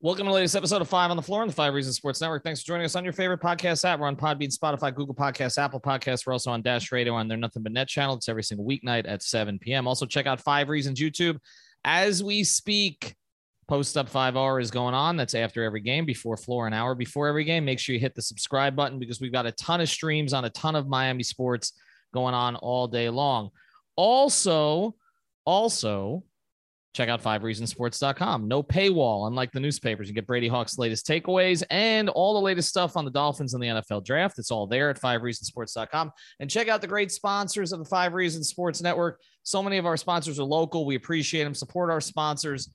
Welcome to the latest episode of Five on the Floor on the Five Reasons Sports Network. Thanks for joining us on your favorite podcast app. We're on Podbean, Spotify, Google Podcasts, Apple Podcasts. We're also on Dash Radio on their Nothing But Net channel. It's every single weeknight at 7 p.m. Also, check out Five Reasons YouTube. As we speak, Post Up 5R is going on. That's after every game, before floor, an hour before every game. Make sure you hit the subscribe button because we've got a ton of streams on a ton of Miami sports going on all day long. Also, also, check out fivereasonsports.com. No paywall, unlike the newspapers. You get Brady Hawk's latest takeaways and all the latest stuff on the Dolphins and the NFL draft. It's all there at fivereasonsports.com. And check out the great sponsors of the Five Reasons Sports Network. So many of our sponsors are local. We appreciate them. Support our sponsors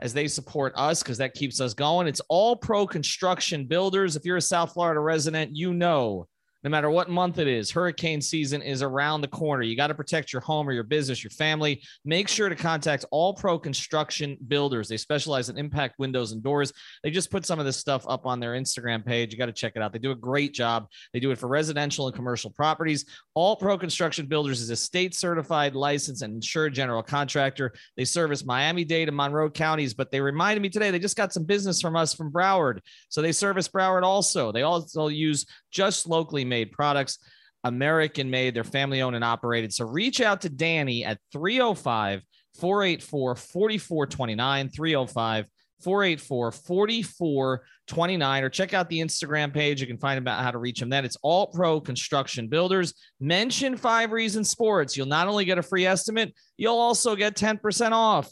as they support us because that keeps us going. It's all pro construction builders. If you're a South Florida resident, you know no matter what month it is, hurricane season is around the corner. You got to protect your home or your business, your family. Make sure to contact All Pro Construction Builders. They specialize in impact windows and doors. They just put some of this stuff up on their Instagram page. You got to check it out. They do a great job. They do it for residential and commercial properties. All Pro Construction Builders is a state certified, licensed, and insured general contractor. They service Miami Dade and Monroe counties, but they reminded me today they just got some business from us from Broward. So they service Broward also. They also use just locally made products, American made, they're family owned and operated. So reach out to Danny at 305 484 4429, 305 484 4429, or check out the Instagram page. You can find about how to reach them. Then it's All Pro Construction Builders. Mention Five Reasons Sports. You'll not only get a free estimate, you'll also get 10% off.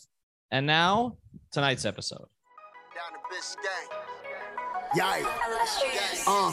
And now, tonight's episode. Down to Biscayne. Yeah. Uh,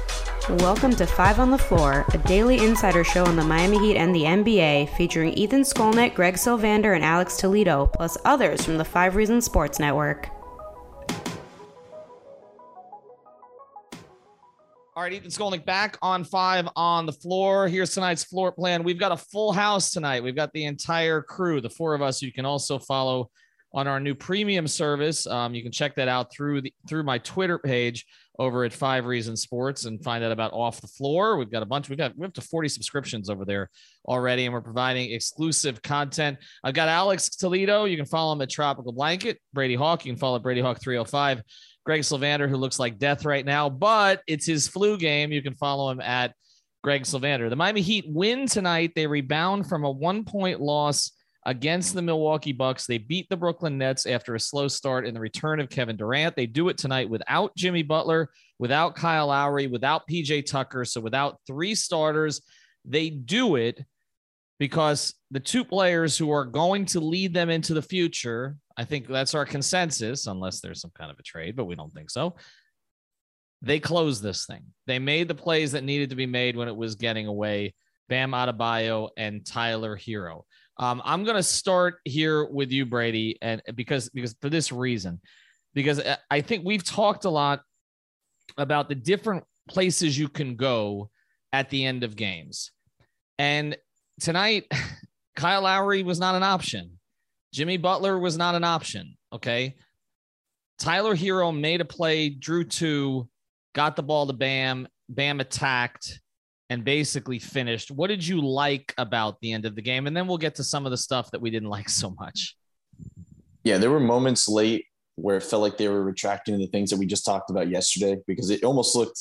Welcome to Five on the Floor, a daily insider show on the Miami Heat and the NBA, featuring Ethan Skolnick, Greg Sylvander, and Alex Toledo, plus others from the Five Reasons Sports Network. All right, Ethan Skolnick back on five on the floor. Here's tonight's floor plan. We've got a full house tonight. We've got the entire crew, the four of us. You can also follow on our new premium service. Um, you can check that out through the through my Twitter page over at Five Reasons Sports and find out about Off the Floor. We've got a bunch. We've got we have to 40 subscriptions over there already, and we're providing exclusive content. I've got Alex Toledo. You can follow him at Tropical Blanket. Brady Hawk. You can follow Brady Hawk 305. Greg Sylvander, who looks like death right now, but it's his flu game. You can follow him at Greg Sylvander. The Miami Heat win tonight. They rebound from a one point loss against the Milwaukee Bucks. They beat the Brooklyn Nets after a slow start in the return of Kevin Durant. They do it tonight without Jimmy Butler, without Kyle Lowry, without PJ Tucker. So without three starters, they do it because the two players who are going to lead them into the future, I think that's our consensus, unless there's some kind of a trade, but we don't think so. They closed this thing. They made the plays that needed to be made when it was getting away. Bam Adebayo and Tyler Herro. Um, I'm going to start here with you, Brady, and because because for this reason, because uh, I think we've talked a lot about the different places you can go at the end of games, and tonight, Kyle Lowry was not an option. Jimmy Butler was not an option. Okay, Tyler Herro made a play, drew two, got the ball to Bam. Bam attacked and basically finished. What did you like about the end of the game? And then we'll get to some of the stuff that we didn't like so much. Yeah, there were moments late where it felt like they were retracting the things that we just talked about yesterday because it almost looked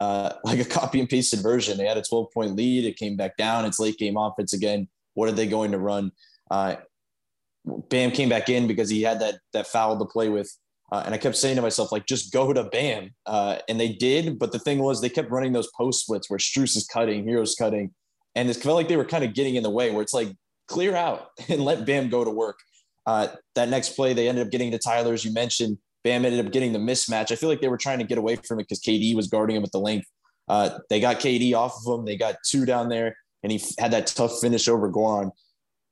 uh, like a copy and pasted version. They had a 12 point lead. It came back down. It's late game offense again. What are they going to run? Uh, Bam came back in because he had that that foul to play with uh, and I kept saying to myself, like, just go to Bam. Uh, and they did. But the thing was, they kept running those post splits where Strus is cutting, Herro's cutting. And it felt like they were kind of getting in the way where it's like, clear out and let Bam go to work. Uh, that next play, they ended up getting to Tyler, as you mentioned. Bam ended up getting the mismatch. I feel like they were trying to get away from it because KD was guarding him at the length. Uh, they got KD off of him. They got two down there, and he had that tough finish over Goran.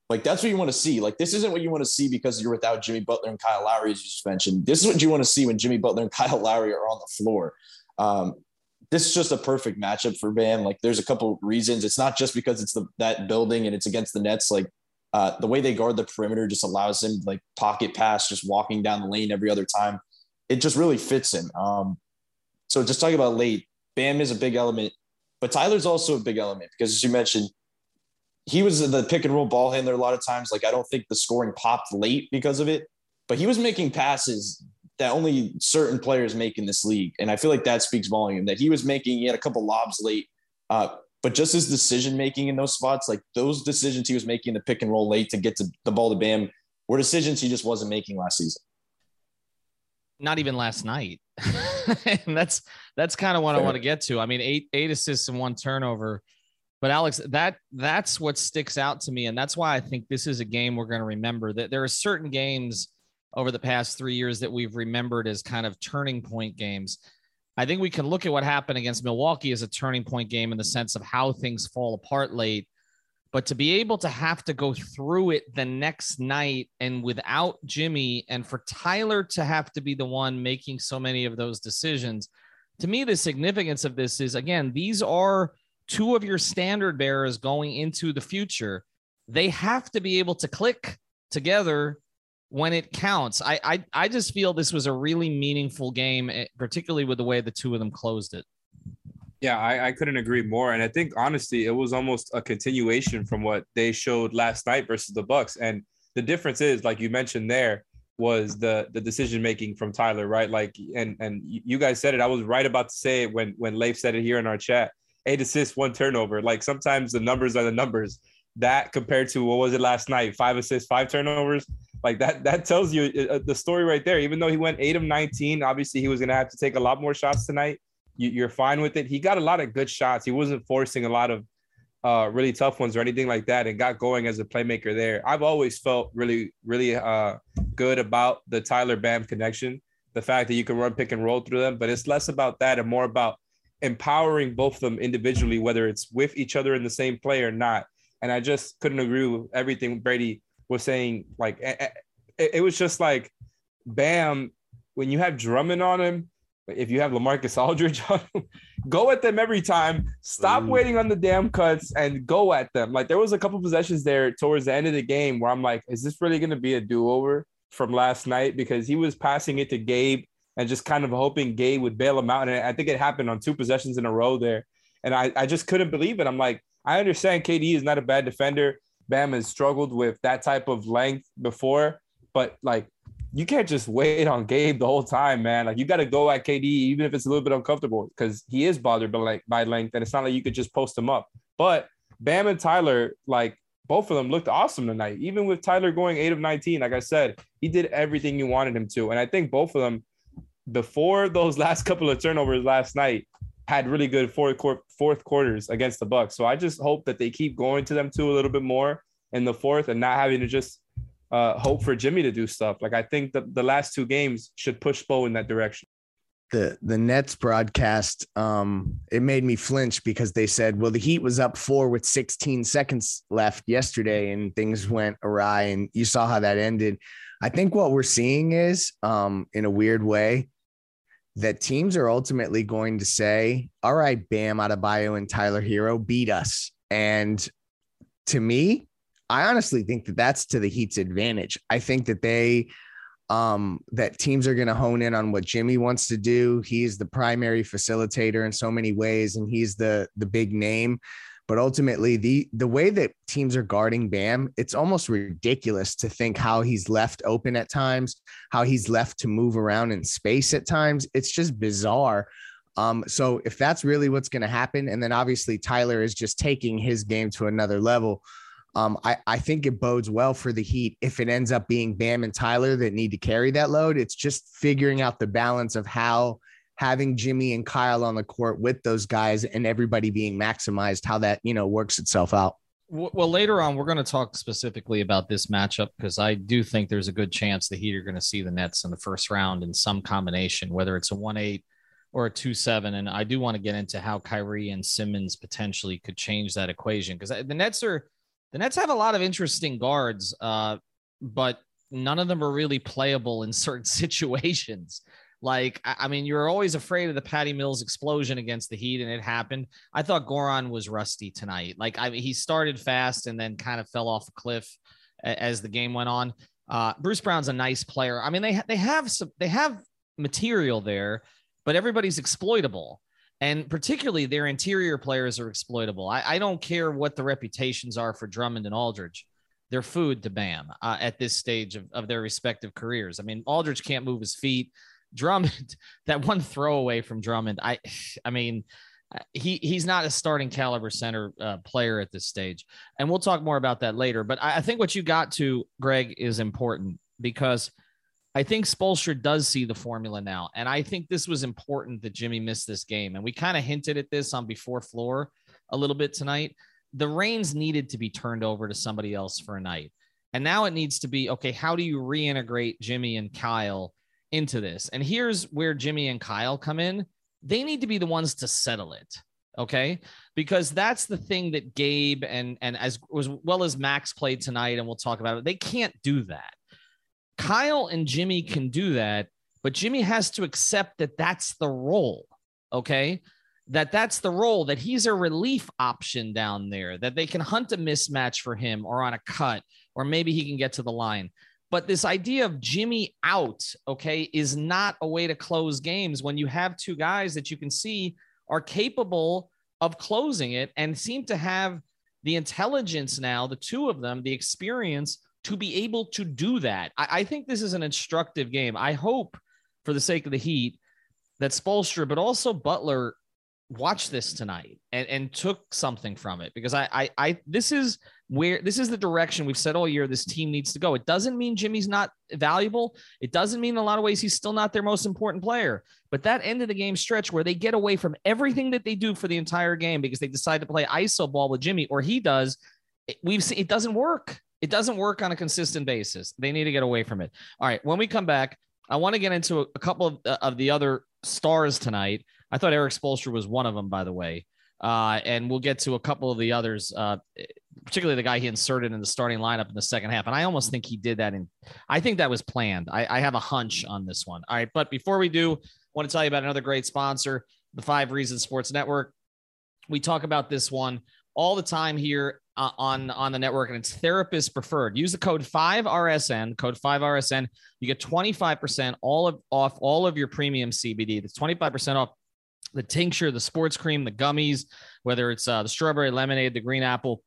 Like that's what you want to see. Like this isn't what you want to see because you're without Jimmy Butler and Kyle Lowry, as you just mentioned. This is what you want to see when Jimmy Butler and Kyle Lowry are on the floor. Um, this is just a perfect matchup for Bam. Like there's a couple reasons. It's not just because it's the that building and it's against the Nets. Like uh, the way they guard the perimeter just allows him like pocket pass, just walking down the lane every other time. It just really fits him. Um, so just talking about late, Bam is a big element, but Tyler's also a big element because as you mentioned, he was the pick and roll ball handler a lot of times. Like I don't think the scoring popped late because of it, but he was making passes that only certain players make in this league. And I feel like that speaks volume that he was making, he had a couple lobs late. Uh, but just his decision making in those spots, like those decisions he was making the pick and roll late to get to the ball to Bam, were decisions he just wasn't making last season. Not even last night. and that's that's kind of what. I want to get to. I mean, eight eight assists and one turnover. But Alex, that that's what sticks out to me, and that's why I think this is a game we're going to remember. That there are certain games over the past three years that we've remembered as kind of turning point games. I think we can look at what happened against Milwaukee as a turning point game in the sense of how things fall apart late. But to be able to have to go through it the next night and without Jimmy, and for Tyler to have to be the one making so many of those decisions, to me, the significance of this is again, these are two of your standard bearers going into the future. They have to be able to click together when it counts. I, I I just feel this was a really meaningful game, eh, particularly with the way the two of them closed it. Yeah, I, I couldn't agree more. And I think honestly, it was almost a continuation from what they showed last night versus the Bucks. And the difference is, like you mentioned there, was the the decision making from Tyler, right? Like, and and you guys said it. I was right about to say it when when Leif said it here in our chat. Eight assists, one turnover. Like sometimes the numbers are the numbers. That compared to what was it last night? Five assists, five turnovers like that, that tells you uh, uh, the story right there. Even though he went eight of 19, obviously he was going to have to take a lot more shots tonight. You, are fine with it. He got a lot of good shots. He wasn't forcing a lot of uh, really tough ones or anything like that and got going as a playmaker there. I've always felt really, really uh, good about the Tyler Bam connection. The fact that you can run pick and roll through them, but it's less about that and more about empowering both of them individually, whether it's with each other in the same play or not. And I just couldn't agree with everything Brady was saying like it, was just like bam when you have Drummond on him if you have LaMarcus Aldridge on him, go at them every time. Stop mm. waiting on the damn cuts and go at them. Like there was a couple possessions there towards the end of the game where I'm like, is this really going to be a do-over from last night? Because he was passing it to Gabe and just kind of hoping Gabe would bail him out. And I think it happened on two possessions in a row there. And I, I just couldn't believe it. I'm like, I understand KD is not a bad defender. Bam has struggled with that type of length before, but like you can't just wait on Gabe the whole time, man. Like you got to go at KD even if it's a little bit uncomfortable because he is bothered by like by length, and it's not like you could just post him up. But Bam and Tyler, like both of them, looked awesome tonight. Even with Tyler going eight of nineteen, like I said, he did everything you wanted him to, and I think both of them before those last couple of turnovers last night had really good fourth fourth quarters against the Bucks. So I just hope that they keep going to them too a little bit more in the fourth and not having to just uh, hope for Jimmy to do stuff. Like I think that the last two games should push Bo in that direction. The the Nets broadcast, um, it made me flinch because they said, well, the Heat was up four with 16 seconds left yesterday, and things went awry, and you saw how that ended. I think what we're seeing is, um, in a weird way, that teams are ultimately going to say, all right, Bam Adebayo and Tyler Herro beat us. And to me, I honestly think that that's to the Heat's advantage. I think that they, um, that teams are going to hone in on what Jimmy wants to do. He's the primary facilitator in so many ways, and he's the the big name. But ultimately, the the way that teams are guarding Bam, it's almost ridiculous to think how he's left open at times, how he's left to move around in space at times. It's just bizarre. Um, so if that's really what's going to happen, and then obviously Tyler is just taking his game to another level. Um, I, I think it bodes well for the Heat if it ends up being Bam and Tyler that need to carry that load. It's just figuring out the balance of how having Jimmy and Kyle on the court with those guys and everybody being maximized, how that, you know, works itself out. Well, later on, we're going to talk specifically about this matchup because I do think there's a good chance the Heat are going to see the Nets in the first round in some combination, whether it's a 1 8 or a 2 7. And I do want to get into how Kyrie and Simmons potentially could change that equation because the Nets are, the Nets have a lot of interesting guards, uh, but none of them are really playable in certain situations. Like, I mean, you're always afraid of the Patty Mills explosion against the Heat, and it happened. I thought Goran was rusty tonight. Like, I mean, he started fast and then kind of fell off a cliff as the game went on. Uh, Bruce Brown's a nice player. I mean, they they have some they have material there, but everybody's exploitable, and particularly their interior players are exploitable. I, I don't care what the reputations are for Drummond and Aldridge. They're food to Bam uh, at this stage of, of their respective careers. I mean, Aldridge can't move his feet. Drummond, that one throwaway from Drummond, I, I mean, uh, he he's not a starting caliber center uh, player at this stage, and we'll talk more about that later. But I, I think what you got to, Greg, is important because I think Spoelstra does see the formula now, and I think this was important that Jimmy missed this game, and we kind of hinted at this on before floor a little bit tonight. The reins needed to be turned over to somebody else for a night, and now it needs to be okay. How do you reintegrate Jimmy and Kyle? Into this. And here's where Jimmy and Kyle come in. They need to be the ones to settle it. Okay. Because that's the thing that Gabe and, and as, as well as Max played tonight, and we'll talk about it, they can't do that. Kyle and Jimmy can do that, but Jimmy has to accept that that's the role. Okay. That that's the role, that he's a relief option down there, that they can hunt a mismatch for him or on a cut, or maybe he can get to the line. But this idea of Jimmy out, okay, is not a way to close games when you have two guys that you can see are capable of closing it and seem to have the intelligence now, the two of them, the experience to be able to do that. I, I think this is an instructive game. I hope, for the sake of the Heat, that Spoelstra, but also Butler watched this tonight and, and took something from it because I, I I this is where this is the direction we've said all year this team needs to go. It doesn't mean Jimmy's not valuable. It doesn't mean in a lot of ways he's still not their most important player. But that end of the game stretch where they get away from everything that they do for the entire game because they decide to play ISO ball with Jimmy or he does, we've seen it doesn't work. It doesn't work on a consistent basis. They need to get away from it. All right, when we come back, I want to get into a, couple of, uh, of the other stars tonight. I thought Erik Spoelstra was one of them, by the way. Uh, and we'll get to a couple of the others, uh, particularly the guy he inserted in the starting lineup in the second half. And I almost think he did that in, I think that was planned. I, I have a hunch on this one. All right. But before we do, I want to tell you about another great sponsor, the Five Reasons Sports Network. We talk about this one all the time here uh, on on the network and it's therapist preferred use the code 5rsn code 5rsn you get 25% all of off all of your premium cbd that's 25% off the tincture, the sports cream, the gummies, whether it's uh, the strawberry lemonade, the green apple,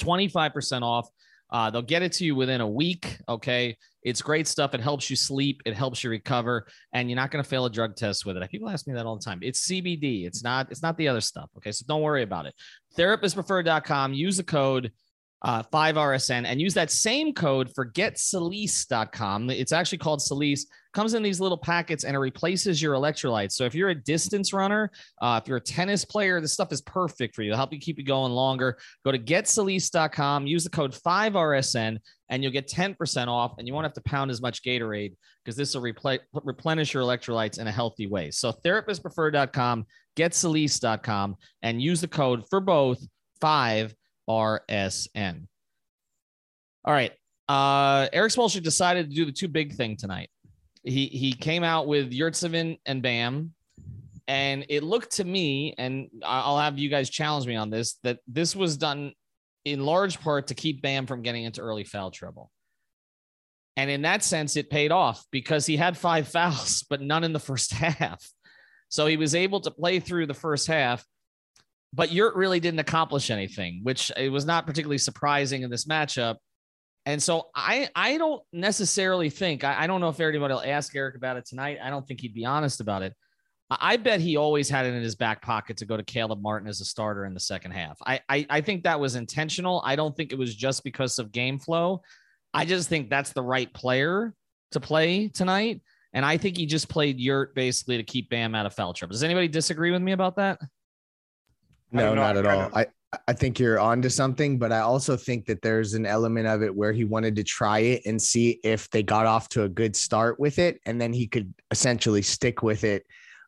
25% off. Uh, they'll get it to you within a week. Okay. It's great stuff. It helps you sleep. It helps you recover, and you're not going to fail a drug test with it. People ask me that all the time. It's CBD. It's not. It's not the other stuff. Okay, so don't worry about it. Therapistpreferred.com. Use the code uh, 5RSN and use that same code for getsalis.com. It's actually called Salis. Comes in these little packets and it replaces your electrolytes. So if you're a distance runner, uh, if you're a tennis player, this stuff is perfect for you. It'll help you keep you going longer. Go to getsalis.com, use the code 5RSN, and you'll get 10% off. And you won't have to pound as much Gatorade because this will repl- replenish your electrolytes in a healthy way. So therapistpreferred.com, getsalis.com, and use the code for both 5 RSN. All right. Uh, Erik Spoelstra decided to do the two big thing tonight. He he came out with Yurtseven and Bam, and it looked to me, and I'll have you guys challenge me on this, that this was done in large part to keep Bam from getting into early foul trouble. And in that sense, it paid off because he had five fouls, but none in the first half. So he was able to play through the first half but Yurt really didn't accomplish anything, which it was not particularly surprising in this matchup. And so I I don't necessarily think I, I don't know if anybody will ask Erik about it tonight. I don't think he'd be honest about it. I bet he always had it in his back pocket to go to Caleb Martin as a starter in the second half. I, I, I think that was intentional. I don't think it was just because of game flow. I just think that's the right player to play tonight. And I think he just played Yurt basically to keep Bam out of foul trouble. Does anybody disagree with me about that? No, not at all. I, I think you're onto something, but I also think that there's an element of it where he wanted to try it and see if they got off to a good start with it, and then he could essentially stick with it.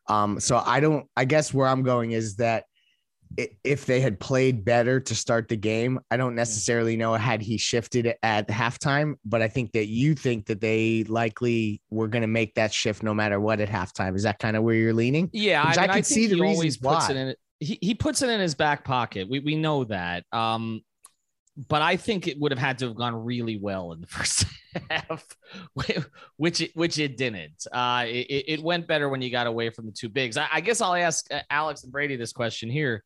Um, so I don't. I guess where I'm going is that if they had played better to start the game, I don't necessarily know had he shifted it at halftime, but I think that you think that they likely were going to make that shift no matter what at halftime. Is that kind of where you're leaning? Yeah, I, mean, I can I see the reasons why. He, he puts it in his back pocket. We, we know that. Um, but I think it would have had to have gone really well in the first half, which it, which it didn't. Uh, it, it went better when you got away from the two bigs. I, I guess I'll ask uh, Alex and Brady this question here.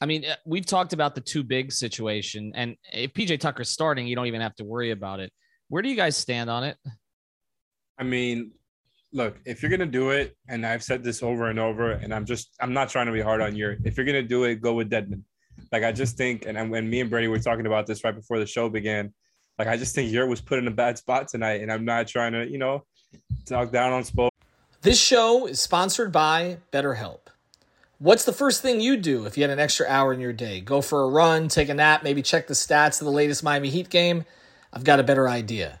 I mean, uh, we've talked about the two big situation, and if PJ Tucker's starting, you don't even have to worry about it. Where do you guys stand on it? I mean, look, if you're gonna do it, and I've said this over and over, and I'm just I'm not trying to be hard on you. If you're gonna do it, go with Dedmon. Like I just think, and when me and Brady were talking about this right before the show began, like I just think Yurt was put in a bad spot tonight, and I'm not trying to, you know, talk down on Spo. This show is sponsored by BetterHelp. What's the first thing you do if you had an extra hour in your day? Go for a run, take a nap, maybe check the stats of the latest Miami Heat game? I've got a better idea.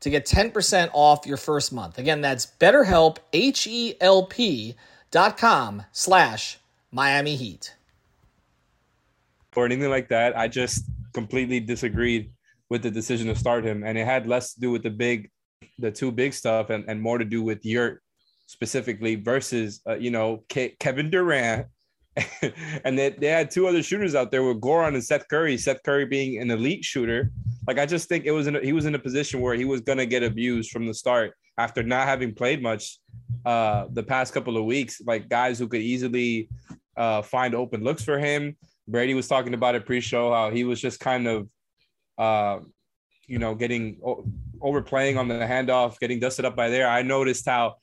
to get 10% off your first month. Again, that's betterhelp, H-E-L-P dot com slash Miami Heat. Or anything like that. I just completely disagreed with the decision to start him. And it had less to do with the big, the two big stuff and, and more to do with Yurt specifically versus, uh, you know, Ke- Kevin Durant. and they, they had two other shooters out there with Goran and Seth Curry, Seth Curry being an elite shooter like I just think it was in a, he was in a position where he was gonna get abused from the start after not having played much uh, the past couple of weeks. Like guys who could easily uh, find open looks for him. Brady was talking about it pre-show how he was just kind of, uh, you know, getting overplaying on the handoff, getting dusted up by there. I noticed how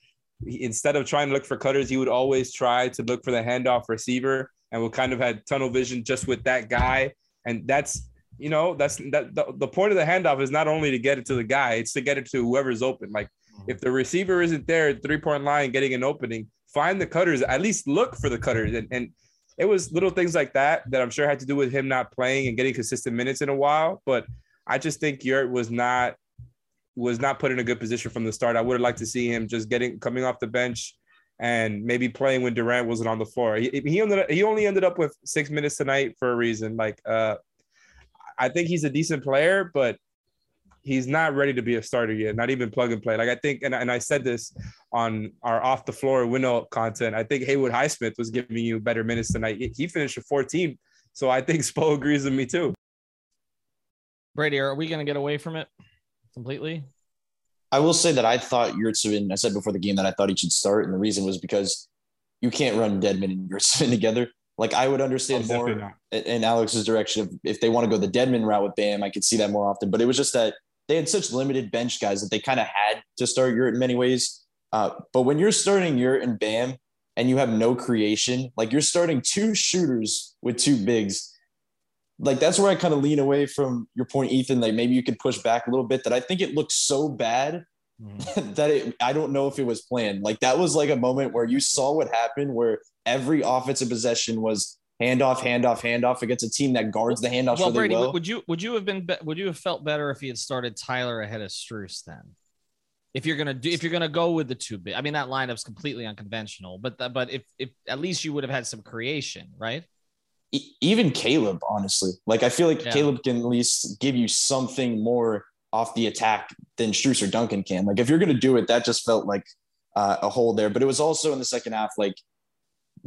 he, instead of trying to look for cutters, he would always try to look for the handoff receiver, and we kind of had tunnel vision just with that guy. And that's you know, that's that the, the point of the handoff is not only to get it to the guy, it's to get it to whoever's open. Like mm-hmm. if the receiver isn't there at three point line getting an opening, find the cutters, at least look for the cutters. And, and it was little things like that that I'm sure had to do with him not playing and getting consistent minutes in a while. But I just think Yurt was not was not put in a good position from the start. I would have liked to see him just getting coming off the bench and maybe playing when Durant wasn't on the floor. He, he ended up, he only ended up with six minutes tonight for a reason. Like uh I think he's a decent player, but he's not ready to be a starter yet, not even plug and play. Like I think, and, and I said this on our off the floor window content. I think Haywood Highsmith was giving you better minutes tonight. He finished at 14. So I think Spo agrees with me too. Brady, are we going to get away from it completely? I will say that I thought Yurtseven, I said before the game that I thought he should start. And the reason was because you can't run Dedmon and Yurtseven together. Like I would understand oh, more in Alex's direction of if they want to go the Dedmon route with Bam, I could see that more often. But it was just that they had such limited bench guys that they kind of had to start Yurt in many ways. Uh, but when you're starting Yurt and Bam and you have no creation, like you're starting two shooters with two bigs, like that's where I kind of lean away from your point, Ethan. Like maybe you could push back a little bit that I think it looks so bad mm. that it, I don't know if it was planned. Like that was like a moment where you saw what happened where every offensive possession was handoff, handoff, handoff against a team that guards the handoff well, really Brady, well. Would you would you have been would you have felt better if he had started Tyler ahead of Strus then? If you're gonna do if you're gonna go with the two big, I mean that lineup's completely unconventional, but the, but if if at least you would have had some creation, right? even Caleb, honestly, like I feel like yeah. Caleb can at least give you something more off the attack than Strus or Duncan can. Like if you're going to do it, that just felt like uh, a hole there. But it was also in the second half, like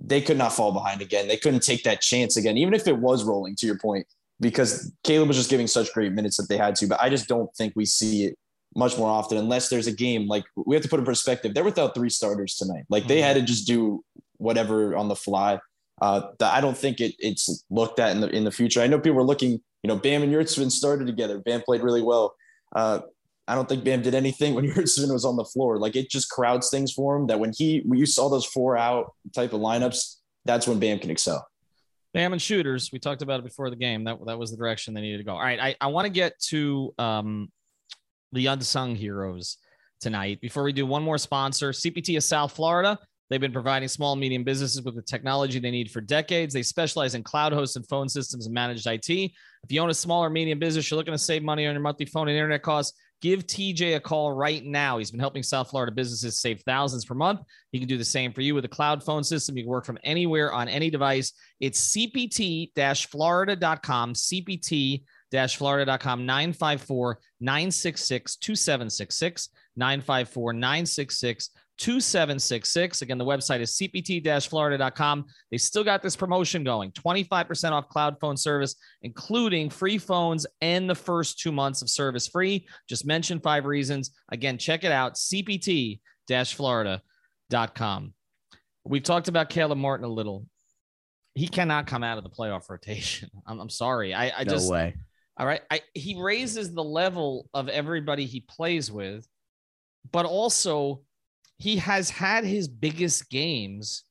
they could not fall behind again. They couldn't take that chance again, even if it was rolling. To your point, because Caleb was just giving such great minutes that they had to. But I just don't think we see it much more often unless there's a game like we have to put in perspective. They're without three starters tonight. Like they had to just do whatever on the fly. Uh, that I don't think it, it's looked at in the in the future. I know people were looking, you know, Bam and Yurtseven started together. Bam played really well. Uh, I don't think Bam did anything when Yurtseven was on the floor. Like it just crowds things for him that when he when you saw those four out type of lineups, that's when Bam can excel. Bam and shooters, we talked about it before the game. That that was the direction they needed to go. All right, I, I want to get to um, the unsung heroes tonight. Before we do one more sponsor, CPT of South Florida. They've been providing small and medium businesses with the technology they need for decades. They specialize in cloud hosts and phone systems and managed IT. If you own a small or medium business, you're looking to save money on your monthly phone and internet costs, give TJ a call right now. He's been helping South Florida businesses save thousands per month. He can do the same for you with a cloud phone system. You can work from anywhere on any device. It's cpt-florida.com, cpt florida.com 954 966 2766 954 966 2766. Again, the website is cpt florida.com. They still got this promotion going 25% off cloud phone service, including free phones and the first two months of service free. Just mention five reasons. Again, check it out cpt florida.com. We've talked about Caleb Martin a little. He cannot come out of the playoff rotation. I'm, I'm sorry. I, I no just. way. All right. I, he raises the level of everybody he plays with, but also he has had his biggest games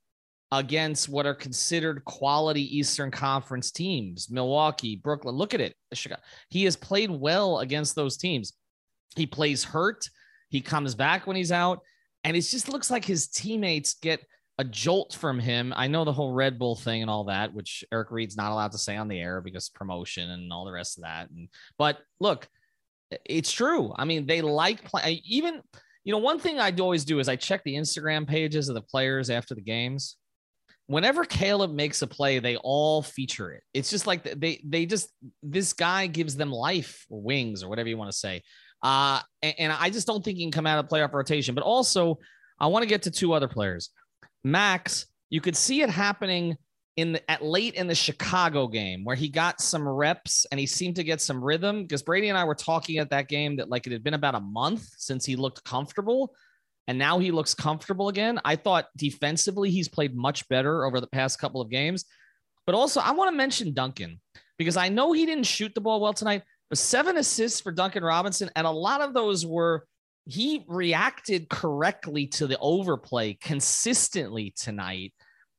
against what are considered quality Eastern Conference teams Milwaukee, Brooklyn. Look at it. He has played well against those teams. He plays hurt, he comes back when he's out, and it just looks like his teammates get a jolt from him. I know the whole Red Bull thing and all that, which Eric Reid's not allowed to say on the air because promotion and all the rest of that. And but look, it's true. I mean, they like play even you know, one thing I'd always do is I check the Instagram pages of the players after the games. Whenever Caleb makes a play, they all feature it. It's just like they they just this guy gives them life or wings or whatever you want to say. Uh, and, and I just don't think he can come out of playoff rotation. But also, I want to get to two other players. Max, you could see it happening in the, at late in the Chicago game where he got some reps and he seemed to get some rhythm because Brady and I were talking at that game that like it had been about a month since he looked comfortable and now he looks comfortable again. I thought defensively he's played much better over the past couple of games. But also I want to mention Duncan because I know he didn't shoot the ball well tonight, but seven assists for Duncan Robinson and a lot of those were he reacted correctly to the overplay consistently tonight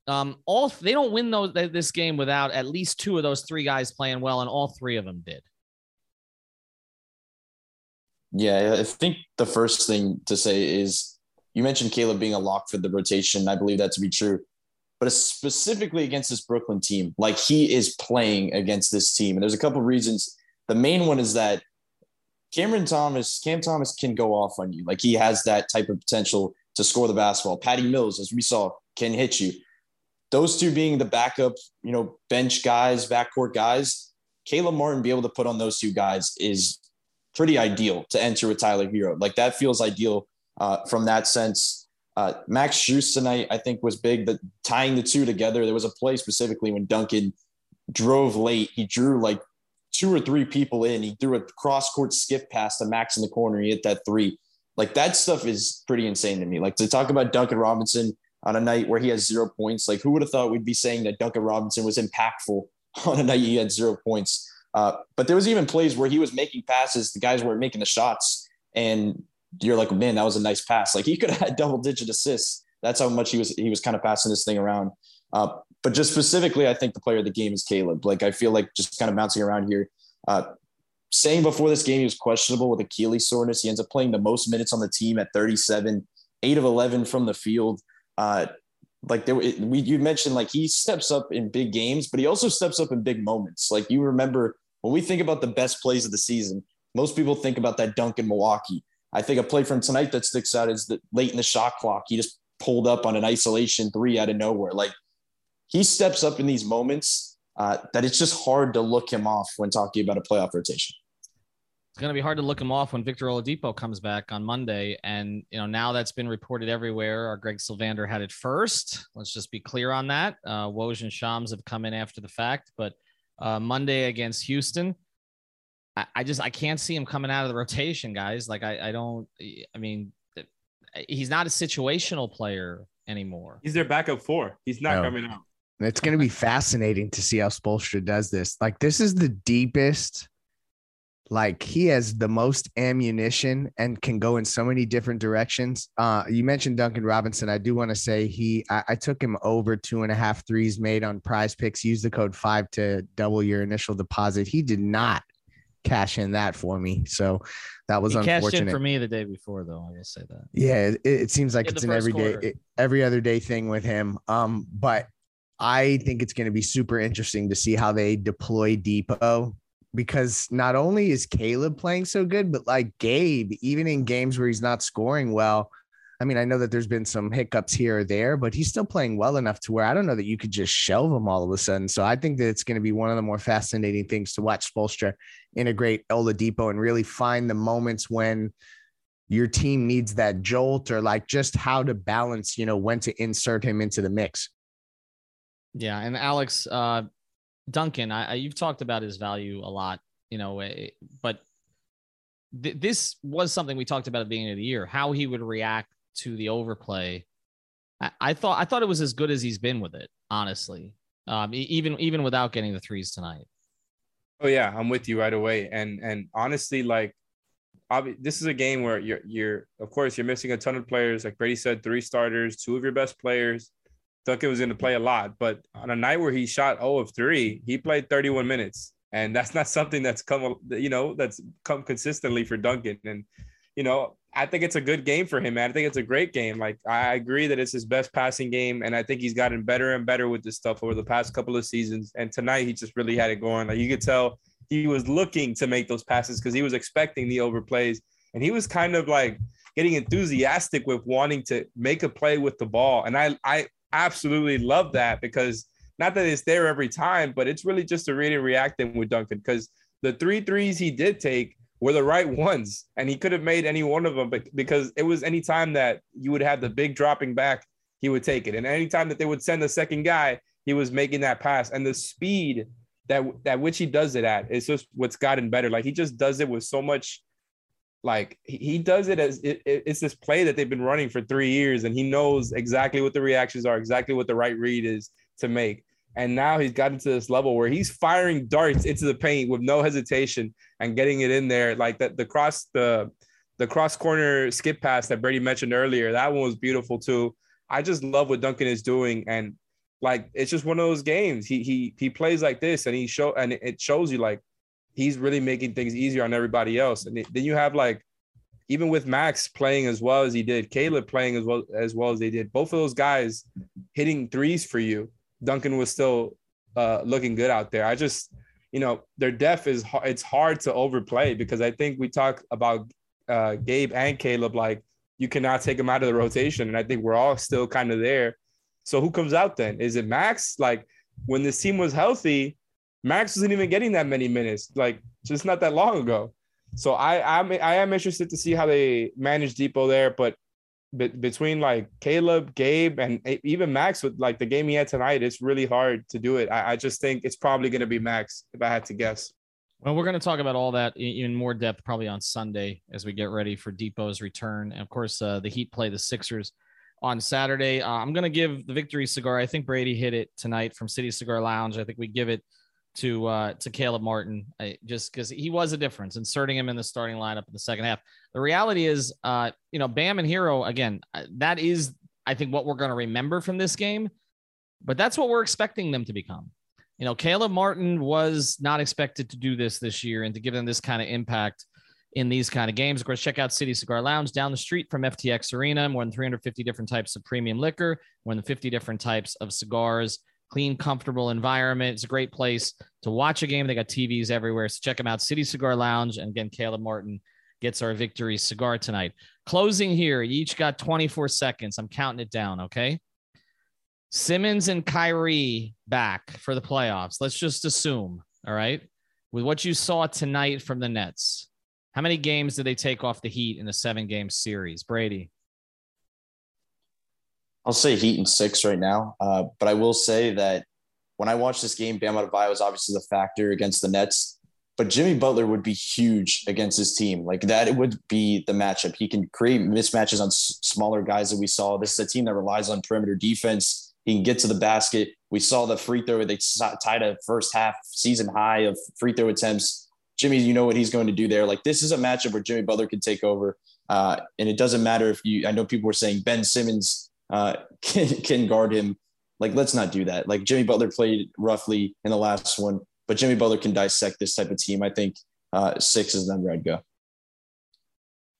um, all they don't win those this game without at least two of those three guys playing well, and all three of them did. Yeah, I think the first thing to say is you mentioned Caleb being a lock for the rotation. I believe that to be true, but specifically against this Brooklyn team, like he is playing against this team, and there's a couple reasons. The main one is that Cameron Thomas, Cam Thomas can go off on you. Like he has that type of potential to score the basketball. Patty Mills, as we saw, can hit you those two being the backup, you know, bench guys, backcourt guys, Caleb Martin be able to put on those two guys is pretty ideal to enter with Tyler Herro. Like that feels ideal uh, from that sense. Uh, Max Strus tonight, I think, was big. That tying the two together. There was a play specifically when Duncan drove late. He drew like two or three people in. He threw a cross court skip pass to Max in the corner. He hit that three. Like that stuff is pretty insane to me. Like to talk about Duncan Robinson on a night where he has zero points. Like, who would have thought we'd be saying that Duncan Robinson was impactful on a night he had zero points? Uh, but there was even plays where he was making passes, the guys weren't making the shots, and you're like, man, that was a nice pass. Like he could have had double digit assists. That's how much he was he was kind of passing this thing around. Uh, but just specifically, I think the player of the game is Caleb. Like I feel like just kind of bouncing around here. Uh, saying before this game he was questionable with Achilles soreness. He ends up playing the most minutes on the team at 37, eight of 11 from the field uh, like there we you mentioned like he steps up in big games, but he also steps up in big moments. Like you remember when we think about the best plays of the season, most people think about that dunk in Milwaukee. I think a play from tonight that sticks out is that late in the shot clock, he just pulled up on an isolation three out of nowhere. Like he steps up in these moments uh, that it's just hard to look him off when talking about a playoff rotation. It's going to be hard to look him off when Victor Oladipo comes back on Monday. And, you know, now that's been reported everywhere. Our Greg Sylvander had it first. Let's just be clear on that. Uh, Woj and Shams have come in after the fact, but uh, Monday against Houston, I, I, just, I can't see him coming out of the rotation, guys. Like, I, I don't, I mean, he's not a situational player anymore. He's their backup four. He's not no. coming out. It's going to be fascinating to see how Spoelstra does this. Like, this is the deepest like he has the most ammunition and can go in so many different directions. Uh, you mentioned Duncan Robinson. I do want to say he, I, I, took him over two and a half threes made on prize picks. Use the code five to double your initial deposit. He did not cash in that for me. So that was he unfortunate. Cashed in for me the day before, though. I will say that. Yeah, it, it seems like it's an everyday, every other day thing with him. Um, but I think it's going to be super interesting to see how they deploy Dipo because not only is Caleb playing so good, but like Gabe, even in games where he's not scoring well. I mean, I know that there's been some hiccups here or there, but he's still playing well enough to where I don't know that you could just shelve him all of a sudden. So I think that it's going to be one of the more fascinating things to watch Spoelstra integrate Oladipo and really find the moments when your team needs that jolt or like just how to balance, you know, when to insert him into the mix. Yeah, and Alex, uh, Duncan, I, I, you've talked about his value a lot, you know, eh, but th- this was something we talked about at the beginning of the year, how he would react to the overplay. I, I thought I thought it was as good as he's been with it, honestly. Um, even even without getting the threes tonight. Oh yeah, I'm with you right away. And and honestly, like, this is a game where you're you're of course you're missing a ton of players. Like Brady said, three starters, two of your best players. Duncan was going to play a lot, but on a night where he shot 0 of 3, he played 31 minutes. And that's not something that's come, you know, that's come consistently for Duncan. And, you know, I think it's a good game for him, man. I think it's a great game. Like, I agree that it's his best passing game. And I think he's gotten better and better with this stuff over the past couple of seasons. And tonight, he just really had it going. Like, you could tell he was looking to make those passes because he was expecting the overplays. And he was kind of like, getting enthusiastic with wanting to make a play with the ball. And I I absolutely love that because not that it's there every time, but it's really just a reading reacting with Duncan because the three threes he did take were the right ones and he could have made any one of them, but because it was any time that you would have the big dropping back, he would take it. And any time that they would send the second guy, he was making that pass and the speed that that which he does it at is just what's gotten better. Like he just does it with so much like he does it as it, it's this play that they've been running for three years and he knows exactly what the reactions are exactly what the right read is to make. And now he's gotten to this level where he's firing darts into the paint with no hesitation and getting it in there. Like that the cross the the cross corner skip pass that Brady mentioned earlier that one was beautiful too. I just love what Duncan is doing. And like it's just one of those games. He he he plays like this and he show and it shows you like he's really making things easier on everybody else. And then you have like, even with Max playing as well as he did, Caleb playing as well as well as they did, both of those guys hitting threes for you. Duncan was still uh, looking good out there. I just, you know, their depth is it's hard to overplay because I think we talk about uh, Gabe and Caleb like you cannot take them out of the rotation, and I think we're all still kind of there. So who comes out then? Is it Max? Like when this team was healthy, Max wasn't even getting that many minutes, like just not that long ago. So I I'm I am interested to see how they manage Dipo there, but between like Caleb, Gabe, and even Max with like the game he had tonight, it's really hard to do it. I, I just think it's probably going to be Max if I had to guess. Well, we're going to talk about all that in more depth probably on Sunday as we get ready for Dipo's return. And of course, uh, the Heat play the Sixers on Saturday. Uh, I'm going to give the victory cigar. I think Brady hit it tonight from City Cigar Lounge. I think we give it to uh, to Caleb Martin, I, just because he was a difference, inserting him in the starting lineup in the second half. The reality is, uh, you know, Bam and Herro again. That is, I think, what we're going to remember from this game. But that's what we're expecting them to become. You know, Caleb Martin was not expected to do this this year and to give them this kind of impact in these kind of games. Of course, check out City Cigar Lounge down the street from FTX Arena. More than 350 different types of premium liquor, more than 50 different types of cigars clean, comfortable environment. It's a great place to watch a game. They got TVs everywhere. So check them out. City Cigar Lounge. And again, Caleb Martin gets our victory cigar tonight. Closing here. You each got 24 seconds. I'm counting it down. Okay. Simmons and Kyrie back for the playoffs. Let's just assume, all right, with what you saw tonight from the Nets, how many games did they take off the Heat in a seven game series? Brady. I'll say Heat in six right now. Uh, but I will say that when I watched this game, Bam Adebayo was obviously the factor against the Nets. But Jimmy Butler would be huge against his team. Like that, it would be the matchup. He can create mismatches on s- smaller guys that we saw. This is a team that relies on perimeter defense. He can get to the basket. We saw the free throw. They tied a first half season high of free throw attempts. Jimmy, you know what he's going to do there. Like this is a matchup where Jimmy Butler can take over. Uh, and it doesn't matter if you, I know people were saying Ben Simmons uh, can, can guard him. Like, let's not do that. Like Jimmy Butler played roughly in the last one, but Jimmy Butler can dissect this type of team. I think uh, six is the number I'd go.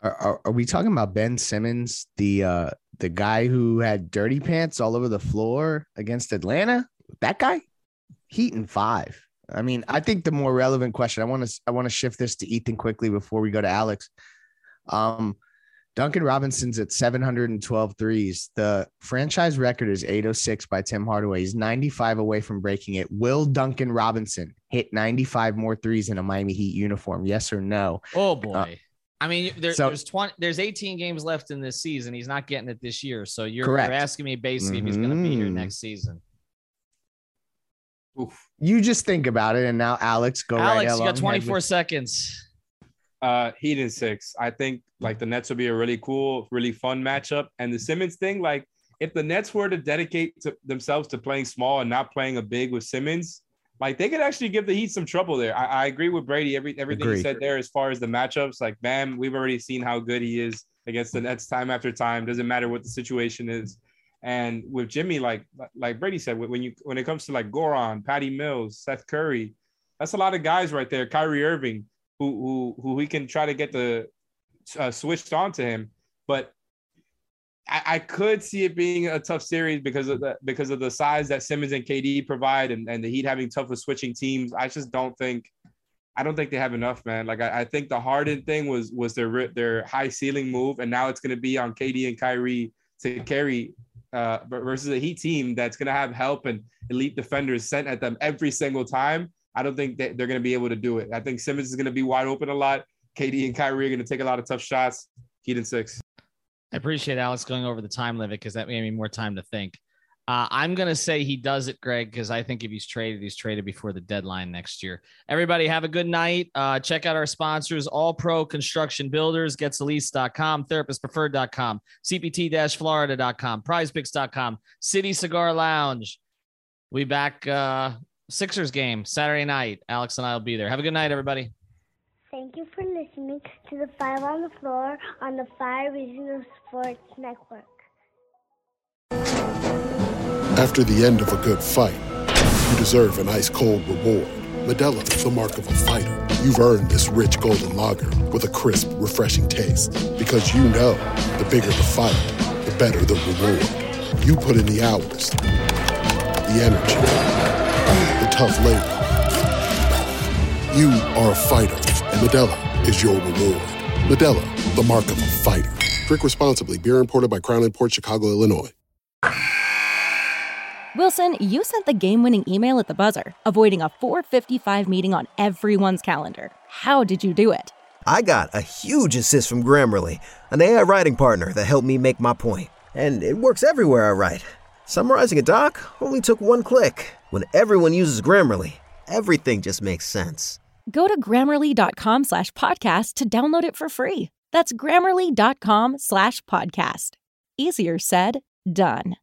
Are, are, are, we talking about Ben Simmons, the uh, the guy who had dirty pants all over the floor against Atlanta? That guy, Heat and five. I mean, I think the more relevant question. I want to I want to shift this to Ethan quickly before we go to Alex. Um, Duncan Robinson's at 712 threes. The franchise record is 806 by Tim Hardaway. He's 95 away from breaking it. Will Duncan Robinson hit 95 more threes in a Miami Heat uniform? Yes or no? Oh boy. Uh, I mean, there, So- there's 20, there's 18 games left in this season. He's not getting it this year. So you're, Correct. you're asking me basically if he's going to be here Mhm. next season. Oof. You just think about it, and now Alex, go right Alex, you got 24 seconds. Uh, Heat in six. I think like the Nets would be a really cool, really fun matchup. And the Simmons thing, like if the Nets were to dedicate to themselves to playing small and not playing a big with Simmons, like they could actually give the Heat some trouble there. I, I agree with Brady. Every everything Agree. he said there as far as the matchups. Like Bam, we've already seen how good he is against the Nets time after time. Doesn't matter what the situation is. And with Jimmy, like like Brady said, when you when it comes to like Goran, Patty Mills, Seth Curry, that's a lot of guys right there. Kyrie Irving, who who we can try to get the uh, switched on to him, but I, I could see it being a tough series because of the because of the size that Simmons and KD provide, and, and the Heat having tough with switching teams. I just don't think. I don't think they have enough, man. Like I, I think the Harden thing was was their their high ceiling move, and now it's going to be on KD and Kyrie to carry uh, versus a Heat team that's going to have help and elite defenders sent at them every single time. I don't think that they're going to be able to do it. I think Simmons is going to be wide open a lot. KD and Kyrie are going to take a lot of tough shots. Heat in six. I appreciate Alex going over the time limit because that gave me more time to think. Uh, I'm going to say he does it, Greg, because I think if he's traded, he's traded before the deadline next year. Everybody have a good night. Uh, check out our sponsors, All Pro Construction Builders, GetSalis.com, TherapistPreferred.com, CPT-Florida.com, PrizePicks.com, City Cigar Lounge. We back uh, Sixers game Saturday night. Alex and I will be there. Have a good night, everybody. Thank you for listening to the Five on the Floor on the Five Regional Sports Network. After the end of a good fight, you deserve an ice cold reward. Modelo is the mark of a fighter. You've earned this rich golden lager with a crisp, refreshing taste. Because you know the bigger the fight, the better the reward. You put in the hours, the energy, the tough labor. You are a fighter, and Modelo is your reward. Modelo, the mark of a fighter. Drink responsibly. Beer imported by Crown Port Chicago, Illinois. Wilson, you sent the game winning email at the buzzer, avoiding a 455 meeting on everyone's calendar. How did you do it? I got a huge assist from Grammarly, an AI writing partner that helped me make my point. And it works everywhere I write. Summarizing a doc only took one click. When everyone uses Grammarly, everything just makes sense. Go to grammarly.com slash podcast to download it for free. That's grammarly.com slash podcast. Easier said, done.